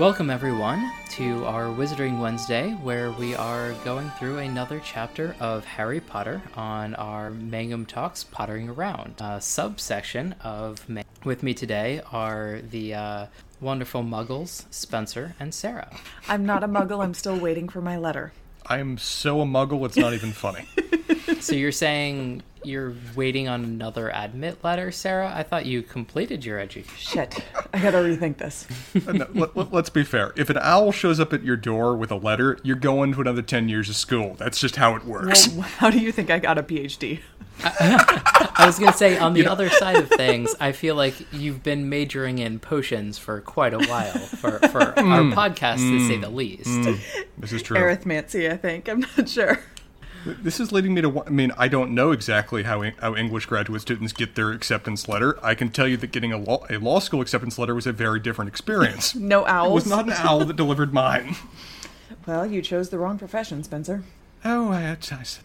Welcome, everyone, to our Wizarding Wednesday, where we are going through another chapter of Harry Potter on our Mangum Talks Pottering Around uh, subsection of. Ma- With me today are the uh, wonderful Muggles, Spencer and Sarah. I'm not a muggle. I'm still waiting for my letter. I am so a muggle, it's not even funny. So you're saying you're waiting on another admit letter, Sarah? I thought you completed your education. Shit. I gotta rethink this. No, let, let, let's be fair. If an owl shows up at your door with a letter, you're going to another 10 years of school. That's just how it works. Well, how do you think I got a PhD? I was going to say, on the other side of things, I feel like you've been majoring in potions for quite a while for, for mm. our podcast, to say the mm. least. Mm. this is true. Arithmancy, I think. I'm not sure. This is leading me to. I mean, I don't know exactly how how English graduate students get their acceptance letter. I can tell you that getting a law, a law school acceptance letter was a very different experience. it No owls. was not an owl that delivered mine. Well, you chose the wrong profession, Spencer. Oh, I, I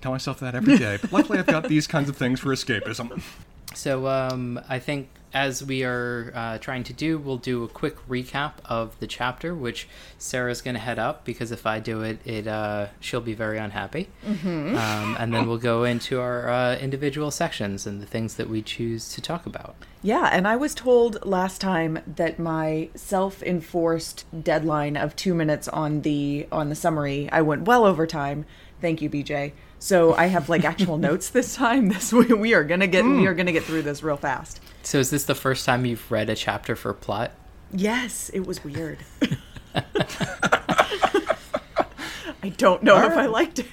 tell myself that every day. But luckily, I've got these kinds of things for escapism. So um, I think as we are uh, trying to do, we'll do a quick recap of the chapter, which Sarah's going to head up because if I do it, it uh, she'll be very unhappy. Mm-hmm. Um, and then we'll go into our uh, individual sections and the things that we choose to talk about. Yeah, and I was told last time that my self-enforced deadline of two minutes on the on the summary, I went well over time. Thank you, BJ. So I have like actual notes this time. This we, we are gonna get we are gonna get through this real fast. So is this the first time you've read a chapter for plot? Yes, it was weird. I don't know if I liked it.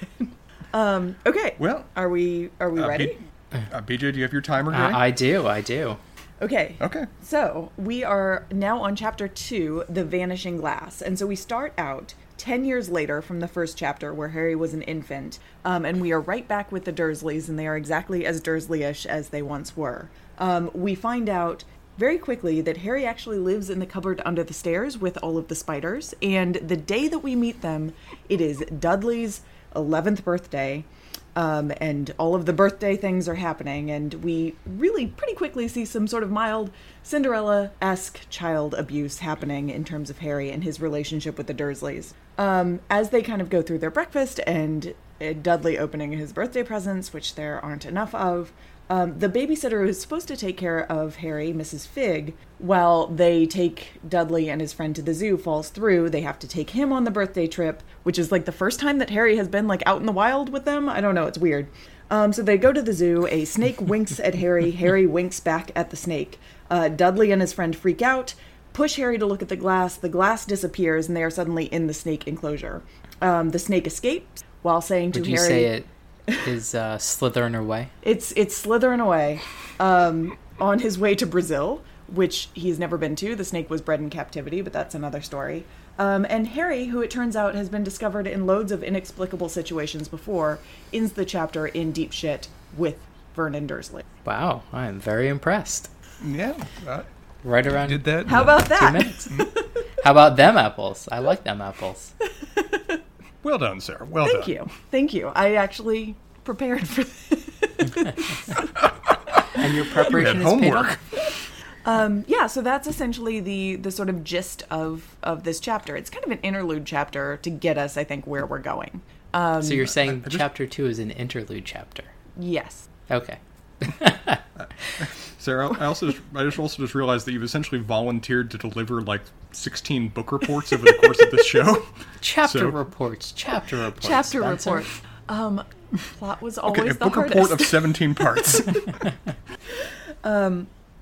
Um, okay. Well, Are we are we uh, ready? B- uh, BJ, do you have your timer ready? I, I do, I do. Okay. okay. So we are now on chapter two, The Vanishing Glass. And so we start out 10 years later from the first chapter where Harry was an infant. Um, and we are right back with the Dursleys, and they are exactly as Dursley-ish as they once were. Um, we find out very quickly that Harry actually lives in the cupboard under the stairs with all of the spiders. And the day that we meet them, it is Dudley's 11th birthday. Um, and all of the birthday things are happening, and we really pretty quickly see some sort of mild Cinderella esque child abuse happening in terms of Harry and his relationship with the Dursleys. Um, as they kind of go through their breakfast and uh, Dudley opening his birthday presents, which there aren't enough of, um, the babysitter who is supposed to take care of Harry, Mrs. Figg, while they take Dudley and his friend to the zoo, falls through. They have to take him on the birthday trip, which is like the first time that Harry has been like out in the wild with them. I don't know, it's weird. Um, so they go to the zoo. A snake winks at Harry. Harry winks back at the snake. Uh, Dudley and his friend freak out, push Harry to look at the glass. The glass disappears, and they are suddenly in the snake enclosure. Um, the snake escapes while saying Would to you Harry, say it is uh, slithering away? it's it's slithering away um, on his way to Brazil, which he's never been to. The snake was bred in captivity, but that's another story. Um, and Harry, who it turns out has been discovered in loads of inexplicable situations before, ends the chapter in deep shit with Vernon Dursley. Wow, I am very impressed. Yeah. Uh, Right around did that. How about two that? minutes. How about them apples? I like them apples. Well done, sir. Well done. Thank done. you, thank you. I actually prepared for. this. And your preparation had is paid off. Um, yeah, so that's essentially the the sort of gist of of this chapter. It's kind of an interlude chapter to get us, I think, where we're going. Um, So you're saying I just- chapter two is an interlude chapter? yes. Okay. Sarah, I also just, I just also just realized that you've essentially volunteered to deliver like 16 book reports over the course of this show. Chapter So- reports. Chapter reports. chapter Spencer. report. Um, plot was always Okay, a the book hardest. report of 17 parts.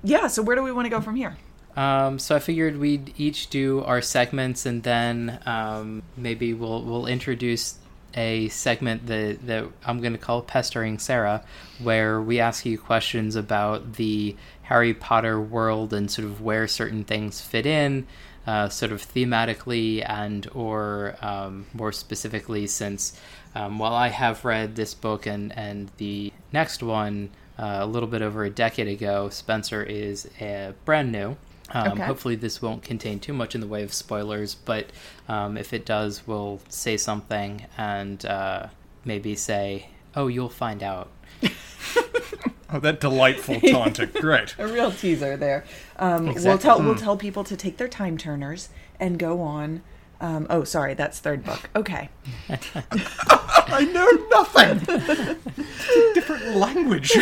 yeah. So where do we want to go from here? Um, so I figured we'd each do our segments, and then um, maybe we'll we'll introduce a segment that that I'm going to call "Pestering Sarah," where we ask you questions about the Harry Potter world and sort of where certain things fit in, uh, sort of thematically and or um, more specifically, since um, while I have read this book and and the next one. Uh, a little bit over a decade ago, Spencer is uh, brand new. Um, Okay. Hopefully, this won't contain too much in the way of spoilers, but um, if it does, we'll say something and uh, maybe say, "Oh, you'll find out." Oh, that delightful taunting. Great. a real teaser there. Um, We'll Exactly. tell we'll tell people to take their time turners and go on. Um, oh, sorry, that's third book. Okay. I know nothing. It's a different language.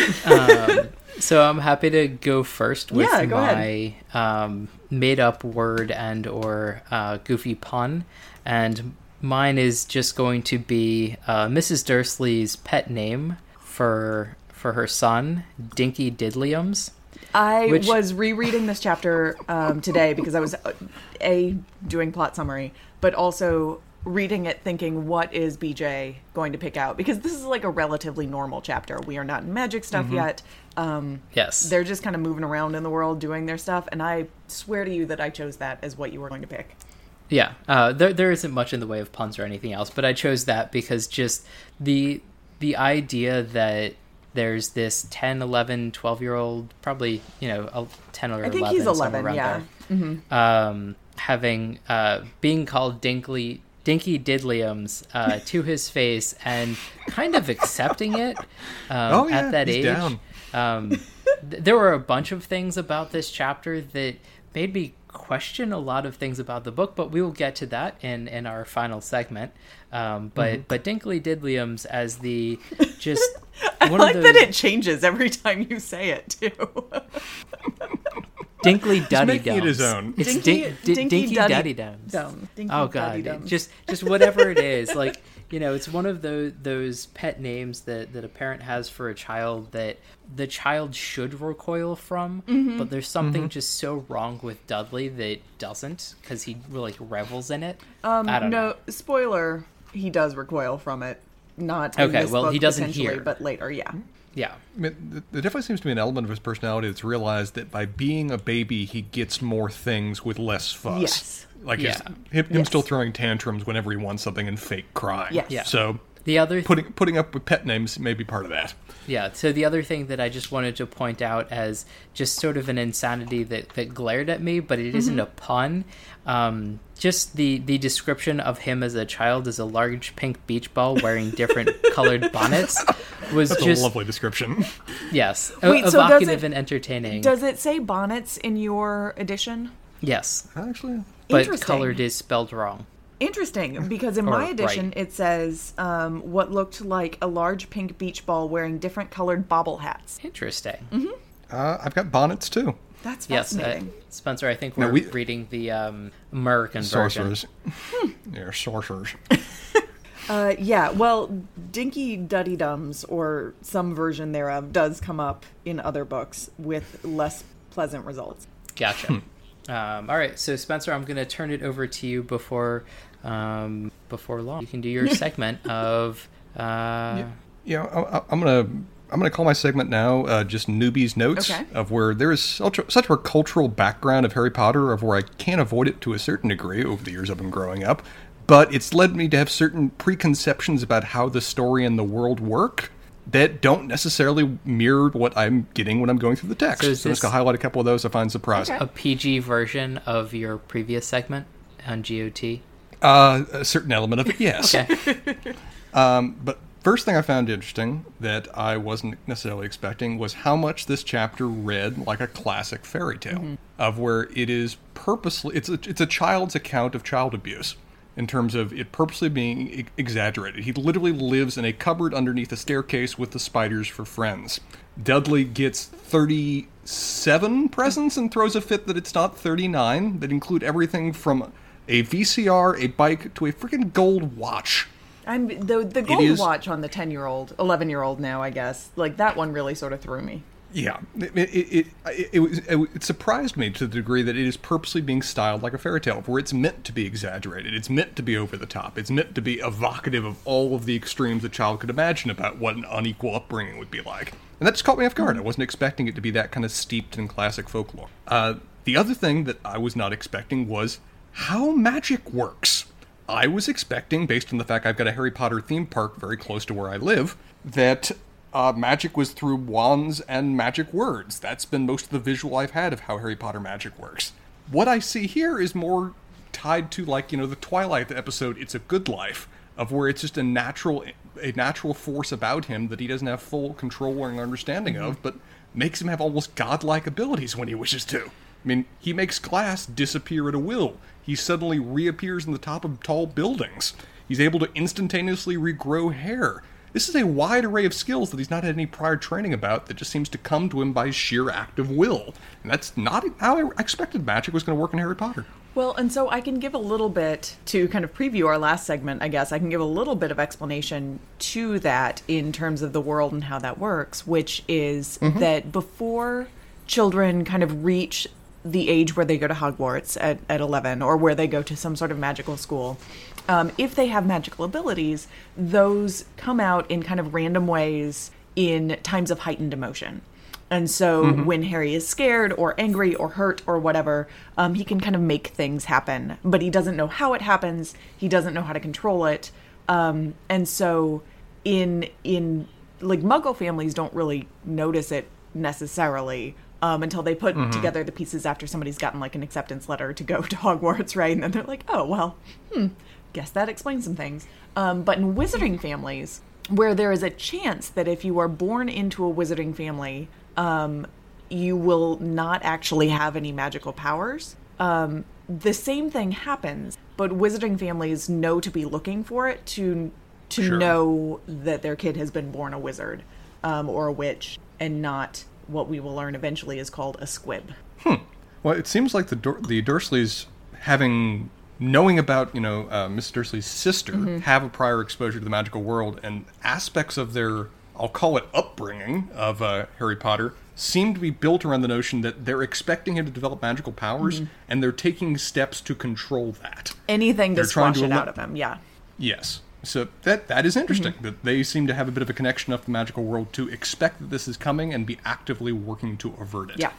So I'm happy to go first with Yeah, go my um, made-up word and or uh, goofy pun, and mine is just going to be uh, Mrs. Dursley's pet name for for her son, Dinky Diddliums. I Which- was rereading this chapter um, today because I was uh, a doing plot summary, but also reading it thinking, what is BJ going to pick out? Because this is like a relatively normal chapter. We are not in magic stuff yet. Um, Yes, they're just kind of moving around in the world doing their stuff, and I swear to you that I chose that as what you were going to pick. Yeah, uh, there there isn't much in the way of puns or anything else, but I chose that because just the the idea that there's this 10, 11, 12 year old, probably you know, 10 or I think 11, he's somewhere 11, around yeah. there, um, having uh, being called Dinkley. Dinky Diddliums uh, to his face and kind of accepting it um, Oh, yeah, at that age. Um, th- there were a bunch of things about this chapter that made me question a lot of things about the book, but we will get to that in, in our final segment. Um, but Mm-hmm. but Dinkley Diddliums as the just I one like of that it changes every time you say it too. Dinkley Duddy making it his Dums. own. It's Dinky- din- di- Dinky Dinky Duddy Duddy Dums. Dum. Dinky Oh Duddy god, Dums. just just whatever it is, like you know, it's one of those those pet names that that a parent has for a child that the child should recoil from, Mm-hmm. but there's something just so wrong with Dudley that doesn't because he like revels in it. Um, I don't no, know. spoiler, he does recoil from it. Not in Okay, this well, book, he doesn't potentially, here. but later, yeah. Yeah, I mean, there definitely seems to be an element of his personality that's realized that by being a baby, he gets more things with less fuss. Yes. Like Yeah. him, him Yes. still throwing tantrums whenever he wants something and fake crying. Yes. Yeah. So the other putting putting up with pet names may be part of that. Yeah, so the other thing that I just wanted to point out as just sort of an insanity that, that glared at me, but it isn't a pun. Um, just the, the description of him as a child as a large pink beach ball wearing different colored bonnets was That's just a lovely description. yes, Wait, e- so does evocative it- and entertaining. Does it say bonnets in your edition? yes, Actually, but Interesting. colored is spelled wrong. Interesting, because in Or my edition right. it says um, what looked like a large pink beach ball wearing different colored bobble hats. Interesting. uh, I've got bonnets too. That's Yes, uh, fascinating. Spencer, I think we're we- reading the um, American version. Sorcerers. They're sorcerers. Uh, yeah, well, Dinky Duddy Dums, or some version thereof, does come up in other books with less pleasant results. Gotcha. Um, all right, so Spencer, I'm going to turn it over to you before um, before long. You can do your segment of. Uh, Yeah, I, I- I'm gonna I'm gonna call my segment now uh, just newbies notes Okay. of where there is such a, such a cultural background of Harry Potter of where I can't avoid it to a certain degree over the years I've been growing up, but it's led me to have certain preconceptions about how the story and the world work that don't necessarily mirror what I'm getting when I'm going through the text. So So, I'm just gonna highlight a couple of those I find surprising. Okay. a PG version of your previous segment on GOT. Uh, a certain element of it, yes. Um, but first thing I found interesting that I wasn't necessarily expecting was how much this chapter read like a classic fairy tale, of where it is purposely it's a, it's a child's account of child abuse in terms of it purposely being e- exaggerated. He literally lives in a cupboard underneath a staircase with the spiders for friends. Dudley gets 37 presents and throws a fit that it's not 39 that include everything from a VCR, a bike, to a freaking gold watch. I'm the the gold is- watch on the ten year old, eleven year old now, I guess. Like that one really sort of threw me. Yeah, it it, it, it, it, surprised me to the degree that it is purposely being styled like a fairy tale, where it's meant to be exaggerated, it's meant to be over the top, it's meant to be evocative of all of the extremes a child could imagine about what an unequal upbringing would be like. And that just caught me off guard. I wasn't expecting it to be that kind of steeped in classic folklore. Uh, the other thing that I was not expecting was how magic works. I was expecting, based on the fact I've got a Harry Potter theme park very close to where I live, that uh, magic was through wands and magic words. That's been most of the visual I've had of how Harry Potter magic works. What I see here is more tied to, like, you know, the Twilight episode, It's a Good Life, of where it's just a natural a natural force about him that he doesn't have full control or understanding of, but makes him have almost godlike abilities when he wishes to. I mean, he makes glass disappear at a will. He suddenly reappears in the top of tall buildings. He's able to instantaneously regrow hair. This is a wide array of skills that he's not had any prior training about that just seems to come to him by sheer act of will. And that's not how I expected magic was going to work in Harry Potter. Well, and so I can give a little bit to kind of preview our last segment, I guess. I can give a little bit of explanation to that in terms of the world and how that works, which is mm-hmm. that before children kind of reach the age where they go to Hogwarts at, at 11 or where they go to some sort of magical school, um, if they have magical abilities, those come out in kind of random ways in times of heightened emotion. And so when Harry is scared or angry or hurt or whatever, um, he can kind of make things happen, but he doesn't know how it happens. He doesn't know how to control it. Um, and so in in like Muggle families don't really notice it necessarily um, until they put together the pieces after somebody's gotten like an acceptance letter to go to Hogwarts, right? And then they're like, oh well, hmm, guess that explains some things. Um, but in wizarding families, where there is a chance that if you are born into a wizarding family, um, you will not actually have any magical powers. Um, the same thing happens, but wizarding families know to be looking for it to to Sure. know that their kid has been born a wizard um, or a witch, and not what we will learn eventually is called a squib. Hmm. Well, it seems like the Dur- the Dursleys having knowing about you know uh, Miss Dursley's sister have a prior exposure to the magical world and aspects of their I'll call it upbringing of uh, Harry Potter seem to be built around the notion that they're expecting him to develop magical powers and they're taking steps to control that. Anything to They're trying squash to it out of him, yeah. Yes. So that that is interesting Mm-hmm. that they seem to have a bit of a connection of the magical world to expect that this is coming and be actively working to avert it. Yeah.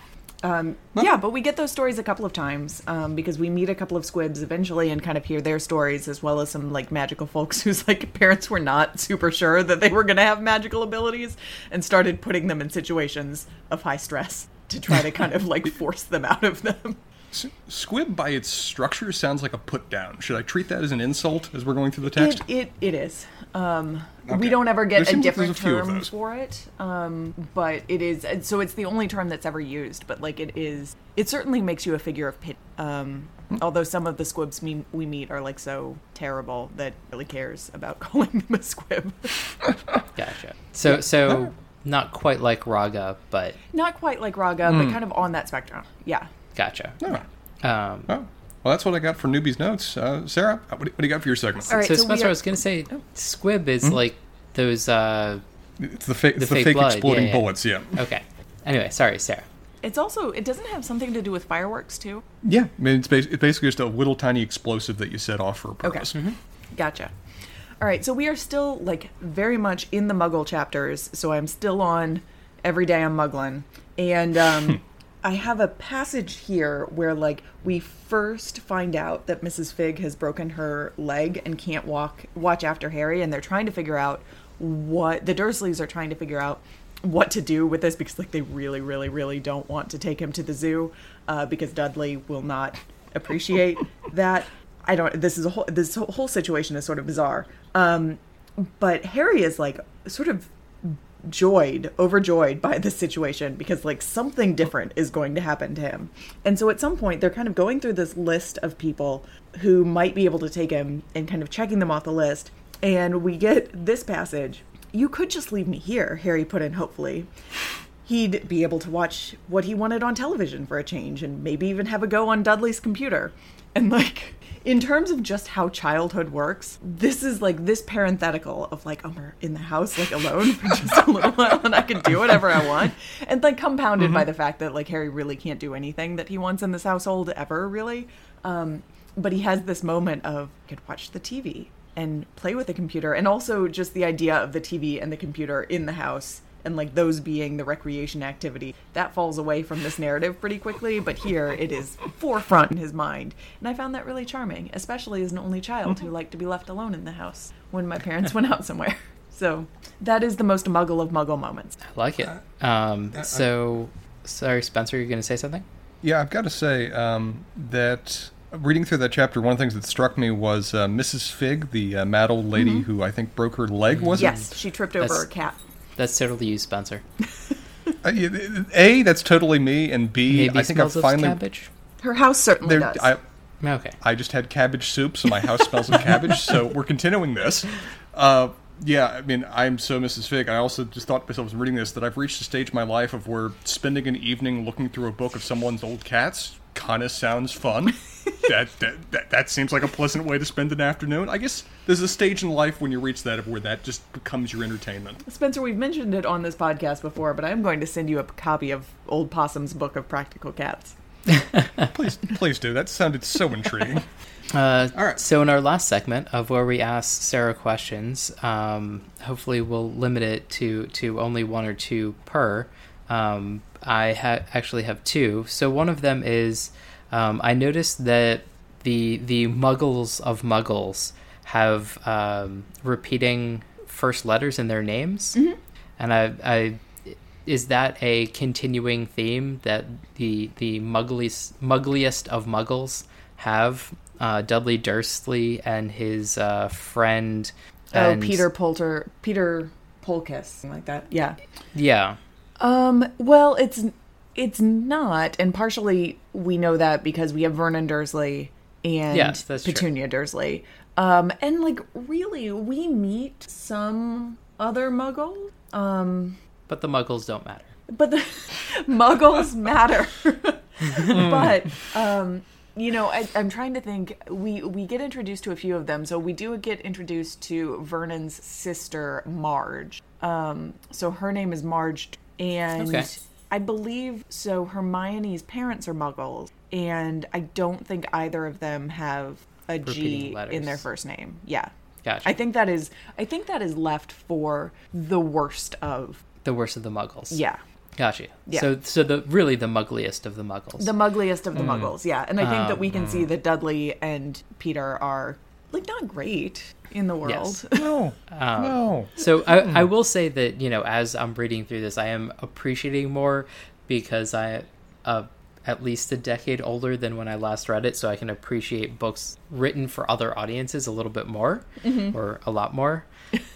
Um, yeah, but we get those stories a couple of times um, because we meet a couple of squibs eventually and kind of hear their stories as well as some like magical folks whose like parents were not super sure that they were going to have magical abilities and started putting them in situations of high stress to try to kind of like force them out of them. S- Squib, by its structure, sounds like a put down. Should I treat that as an insult as we're going through the text? It, it, it is. Um, Okay. We don't ever There get a seems like different a term for it, um, but it is. So it's the only term that's ever used. But like it is, it certainly makes you a figure of pity. Um, Hmm. although some of the squibs me, we meet are like so terrible that really cares about calling them a squib. Gotcha. So so not quite like Raga, but Not quite like Raga, Hmm. but kind of on that spectrum. Yeah. Gotcha. No. Um, Oh, well, that's what I got for newbies' notes. Uh, Sarah, what do, what do you got for your segment? All right. so so we Spencer, are- I was gonna say, squib is like those. uh It's the, fa- it's the fake fake, blood, exploding yeah, yeah. bullets. Yeah, Okay. Anyway, sorry, Sarah. It's also it doesn't have something to do with fireworks too. yeah. I mean, it's, bas- it's basically just a little tiny explosive that you set off for a Okay. purpose. Gotcha. All right, so we are still like very much in the Muggle chapters. So I'm still on every day I'm muggling, and um, I have a passage here where like we first find out that Mrs. Figg has broken her leg and can't walk watch after Harry, and they're trying to figure out what the Dursleys are trying to figure out what to do with this because like they really really really don't want to take him to the zoo uh, because Dudley will not appreciate that I don't this is a whole this whole situation is sort of bizarre um but Harry is like sort of joyed overjoyed by this situation because like something different is going to happen to him. And so at some point they're kind of going through this list of people who might be able to take him and kind of checking them off the list. And we get this passage you could just leave me here harry put in hopefully. He'd be able to watch what he wanted on television for a change and maybe even have a go on Dudley's computer. And like in terms of just how childhood works, this is like this parenthetical of like I'm in the house like alone for just a little while and I can do whatever I want. And like compounded by the fact that like Harry really can't do anything that he wants in this household ever really. Um but he has this moment of I could watch the TV and play with the computer and also just the idea of the TV and the computer in the house and like those being the recreation activity that falls away from this narrative pretty quickly but here it is forefront in his mind and i found that really charming especially as an only child who liked to be left alone in the house when my parents went out somewhere so that is the most muggle of muggle moments I like it. Um, so, sorry, Spencer, you're going to say something? Yeah, I've got to say um, that reading through that chapter, one of the things that struck me was uh, Mrs. Figg, the uh, mad old lady who I think broke her leg. Was it? Yes, she tripped over That's- a cat. That's totally you, Spencer. Uh, A, that's totally me, and B, Maybe I think I smells of finally. cabbage. Her house certainly there- does. I, Okay. I just had cabbage soup, so my house smells of cabbage. So we're continuing this. Uh, yeah, I mean, I'm so Mrs. Figg. I also just thought to myself as reading this that I've reached a stage in my life of where spending an evening looking through a book of someone's old cats kind of sounds fun. that, that, that that seems like a pleasant way to spend an afternoon. I guess there's a stage in life when you reach that of where that just becomes your entertainment. Spencer, we've mentioned it on this podcast before, but I'm going to send you a copy of Old Possum's Book of Practical Cats. Please, please do. That sounded so intriguing. Uh, All right. So in our last segment of where we ask Sarah questions, um, hopefully we'll limit it to to only one or two per. Um, I ha- actually have two. So one of them is um, I noticed that the the Muggles of Muggles have um, repeating first letters in their names, and I, I is that a continuing theme that the the muggliest muggliest of muggles have uh, Dudley Dursley and his uh, friend Oh, Peter Polter, Peter something like that. Yeah. yeah Um. Well, it's it's not, and partially we know that because we have Vernon Dursley and Yes, that's true. Petunia Dursley. Um, and like really, we meet some other Muggles. Um, but the muggles don't matter but the Muggles matter. but um, you know, I, I'm trying to think. We we get introduced to a few of them. So we do get introduced to Vernon's sister Marge. Um, so her name is Marge, and Okay. I believe so. Hermione's parents are Muggles, and I don't think either of them have a G Repeating in letters. their first name. Yeah. Gotcha. I think that is I think that is left for the worst of the worst of the muggles yeah. gotcha Yeah. so so the really the muggliest of the muggles The muggliest of the Mm. muggles, yeah. And I think that we Um, can see that Dudley and Peter are like not great in the world. Yes. No, no. So I, I will say that you know as I'm reading through this, I am appreciating more because I, uh, at least a decade older than when I last read it, so I can appreciate books written for other audiences a little bit more, or a lot more.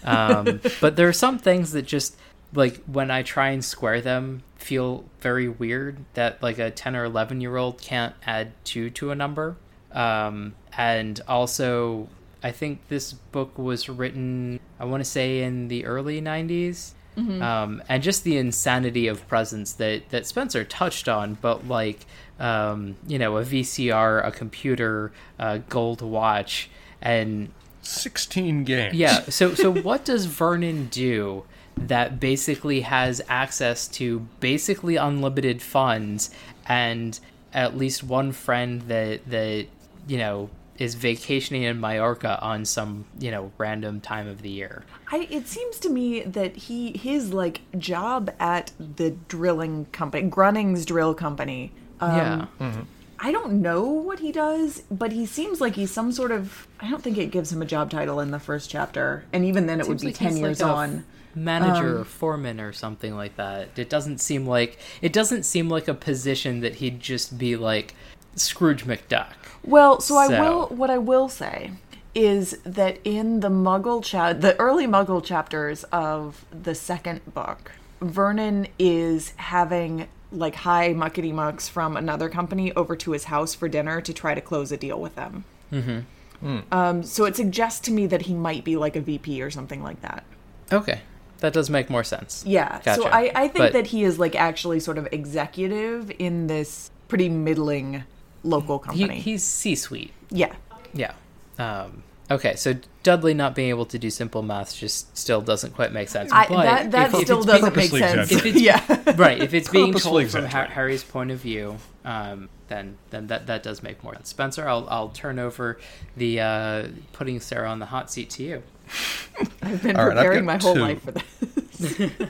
Um, but there are some things that just like when I try and square them feel very weird. That like a ten or eleven year old can't add two to a number, um, and also I think this book was written, I want to say, in the early 90s. Um, and just the insanity of presence that, that Spencer touched on, but like, um, you know, a VCR, a computer, a gold watch, and 16 games. yeah. So, so what does Vernon do that basically has access to basically unlimited funds and at least one friend that that you know is vacationing in Mallorca on some you know random time of the year? I it seems to me that he his like job at the drilling company, Grunning's drill company. Um, yeah. I don't know what he does, but he seems like he's some sort of. I don't think it gives him a job title in the first chapter, and even then it would be like ten he's years like a on. manager or foreman or something like that. It doesn't seem like it doesn't seem like a position that he'd just be like Scrooge McDuck. Well, so, I will. What I will say is that in the Muggle chat, the early Muggle chapters of the second book, Vernon is having like high muckety mucks from another company over to his house for dinner to try to close a deal with them. Mm-hmm. Um, so it suggests to me that he might be like a VP or something like that. Okay, that does make more sense. Yeah. So I, I think But- that he is like actually sort of executive in this pretty middling local He, company. he's C-suite. yeah. Yeah. Um, okay, so Dudley not being able to do simple math just still doesn't quite make sense. I, but that that if- if still it's doesn't make purposely sense. exaggerated. yeah. right if it's being told from ha- harry's point of view um, then then that, that does make more sense spencer i'll, I'll turn over the uh, putting sarah on the hot seat to you I've been All right, I've preparing got my whole two. life for this.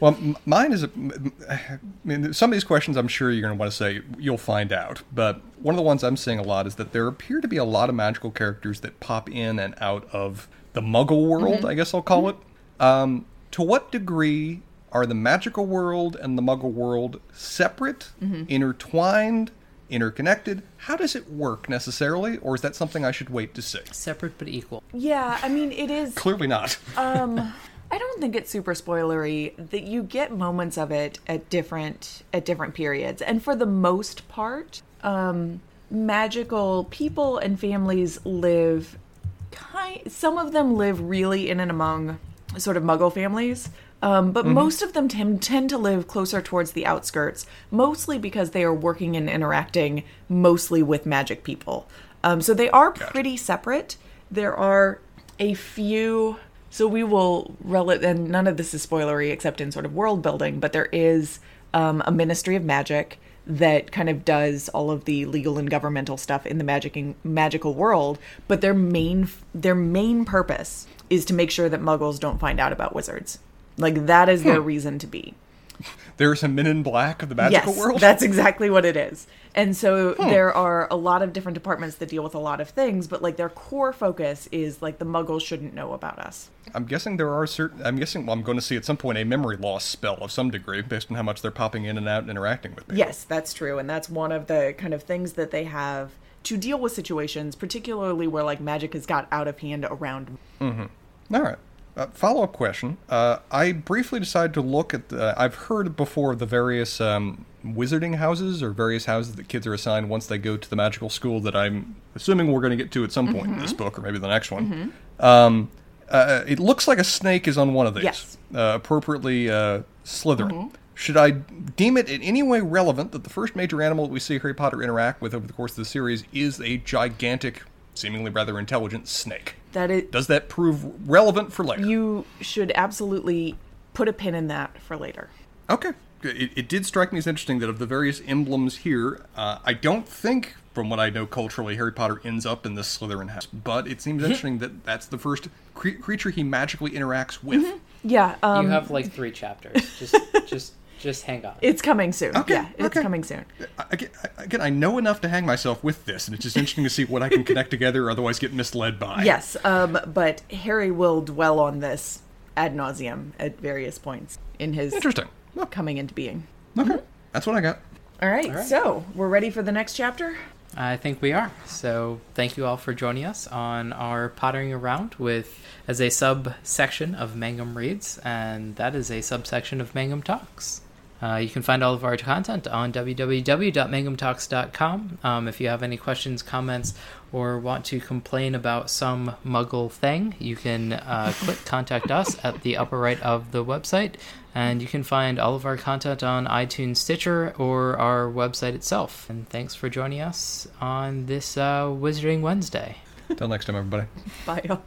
Well, mine is. A, m- I mean, some of these questions I'm sure you're going to want to say you'll find out. But one of the ones I'm seeing a lot is that there appear to be a lot of magical characters that pop in and out of the Muggle world. I guess I'll call it. Um, to what degree are the magical world and the Muggle world separate, intertwined, interconnected? How does it work necessarily, or is that something I should wait to see? Separate but equal. Yeah, I mean, it is. Clearly not. Um, I don't think it's super spoilery. That you get moments of it at different at different periods, and for the most part, um, magical people and families live. Kind, some of them live really in and among sort of Muggle families. Um, but most of them tend, tend to live closer towards the outskirts, mostly because they are working and interacting mostly with magic people. Um, so they are pretty separate. There are a few. So we will rel and none of this is spoilery except in sort of world building, but there is um, a Ministry of Magic that kind of does all of the legal and governmental stuff in the magic magical world. But their main their main purpose is to make sure that Muggles don't find out about wizards. Like that is their reason to be. There are some men in black of the magical yes, world. that's exactly what it is. And so there are a lot of different departments that deal with a lot of things, but like their core focus is like the Muggles shouldn't know about us. I'm guessing there are certain. I'm guessing well, I'm going to see at some point a memory loss spell of some degree based on how much they're popping in and out and interacting with people. Yes, that's true, and that's one of the kind of things that they have to deal with situations, particularly where like magic has got out of hand around. Mm-hmm. All right. Uh, follow up question. Uh, I briefly decided to look at. The, I've heard before the various um, wizarding houses or various houses that kids are assigned once they go to the magical school that I'm assuming we're going to get to at some point in this book or maybe the next one. Um, uh, it looks like a snake is on one of these. Yes. Uh, appropriately uh, Slytherin. Should I deem it in any way relevant that the first major animal that we see Harry Potter interact with over the course of the series is a gigantic, seemingly rather intelligent snake? That it Does that prove relevant for later? you should absolutely put a pin in that for later. Okay. It, it did strike me as interesting that of the various emblems here, uh, I don't think, from what I know culturally, Harry Potter ends up in this Slytherin house. But it seems interesting that that's the first cre- creature he magically interacts with. Yeah, um, you have like three chapters. Just, just, just hang on. it's coming soon. Okay, yeah, it's okay. coming soon. Again, I- again, I know enough to hang myself with this, and it's just interesting to see what I can connect together or otherwise get misled by. Yes, um, but Harry will dwell on this ad nauseum at various points in his Interesting. Okay. coming into being. Okay. That's what I got. All right, All right. so we're ready for the next chapter. I think we are. So thank you all for joining us on our pottering around with as a subsection of Mangum Reads, and that is a subsection of Mangum Talks. Uh, you can find all of our content on www.mangumtalks.com. Um, if you have any questions, comments, or want to complain about some muggle thing, you can uh, click contact us at the upper right of the website, and you can find all of our content on iTunes, Stitcher, or our website itself. And thanks for joining us on this uh, Wizarding Wednesday. Till next time, everybody. Bye. y'all.